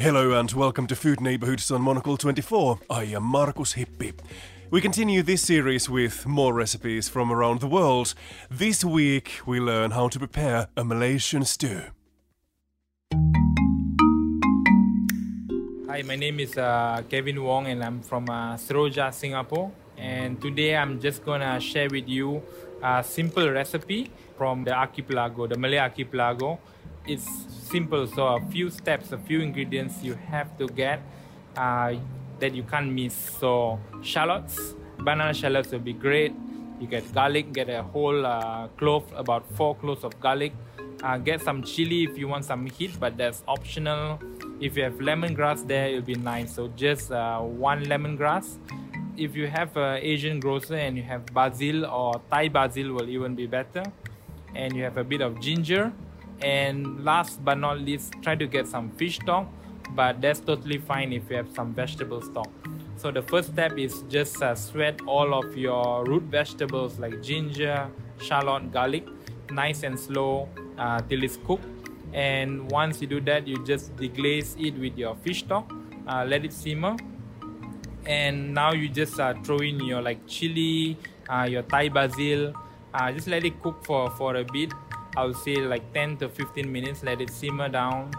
Hello and welcome to Food Neighborhoods on Monocle 24. I am Markus Hippi. We continue this series with more recipes from around the world. This week we learn how to prepare a Malaysian stew. Hi, my name is uh, Kevin Wong and I'm from uh, Seroja, Singapore. And today I'm just gonna share with you a simple recipe from the archipelago, the Malay archipelago. It's simple, so a few steps, a few ingredients you have to get uh, that you can't miss. So shallots, banana shallots will be great. You get garlic, get a whole uh, clove, about four cloves of garlic. Uh, get some chili if you want some heat, but that's optional. If you have lemongrass there, it'll be nice. So just uh, one lemongrass. If you have an Asian grocer and you have basil or Thai basil will even be better. And you have a bit of ginger. And last but not least, try to get some fish stock, but that's totally fine if you have some vegetable stock. So the first step is just uh, sweat all of your root vegetables like ginger, shallot, garlic, nice and slow uh, till it's cooked. And once you do that, you just deglaze it with your fish stock, uh, let it simmer. And now you just uh, throw in your like chili, uh, your Thai basil, uh, just let it cook for, for a bit. I would say like 10 to 15 minutes, let it simmer down.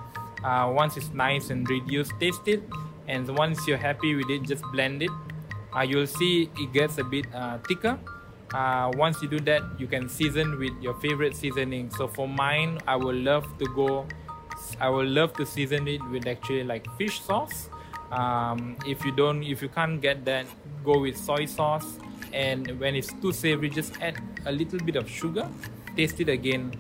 Uh, once it's nice and reduced, taste it. And once you're happy with it, just blend it. Uh, you'll see it gets a bit uh, thicker. Uh, once you do that, you can season with your favorite seasoning. So for mine, I would love to go, I would love to season it with actually like fish sauce. Um, if you don't, if you can't get that, go with soy sauce. And when it's too savory, just add a little bit of sugar. Taste it again.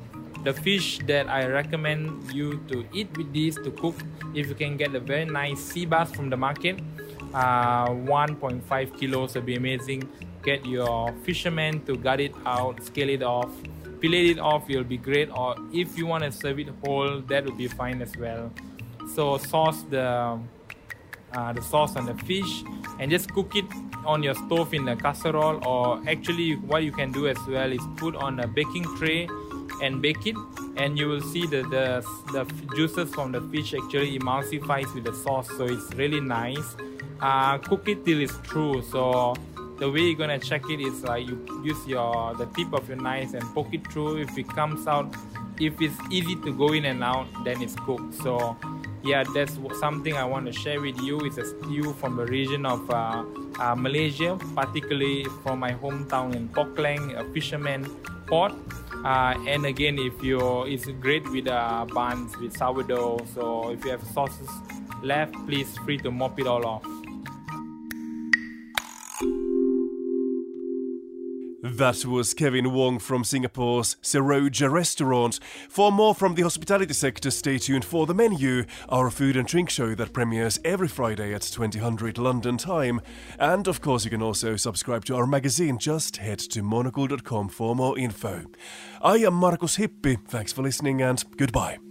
The fish that I recommend you to eat with this to cook, if you can get a very nice sea bass from the market, uh, 1.5 kilos would be amazing. Get your fisherman to gut it out, scale it off, fillet it off, it'll be great. Or if you want to serve it whole, that would be fine as well. So sauce the uh, the sauce on the fish and just cook it on your stove in a casserole or actually what you can do as well is put on a baking tray and bake it and you will see the, the, the juices from the fish actually emulsifies with the sauce so it's really nice. Uh, cook it till it's through so the way you're gonna check it is like you use your the tip of your knife and poke it through. If it comes out if it's easy to go in and out then it's cooked. So yeah that's something i want to share with you. It's a stew from the region of uh, uh, malaysia particularly from my hometown in Port Klang, a fisherman port. Uh, and again if you it's great with uh, buns with sourdough. So if you have sauces left please free to mop it all off That was Kevin Wong from Singapore's Seroja restaurant. For more from the hospitality sector, stay tuned for The Menu, our food and drink show that premieres every Friday at 2000 London time. And of course, you can also subscribe to our magazine. Just head to monocle.com for more info. I am Markus Hippi. Thanks for listening and goodbye.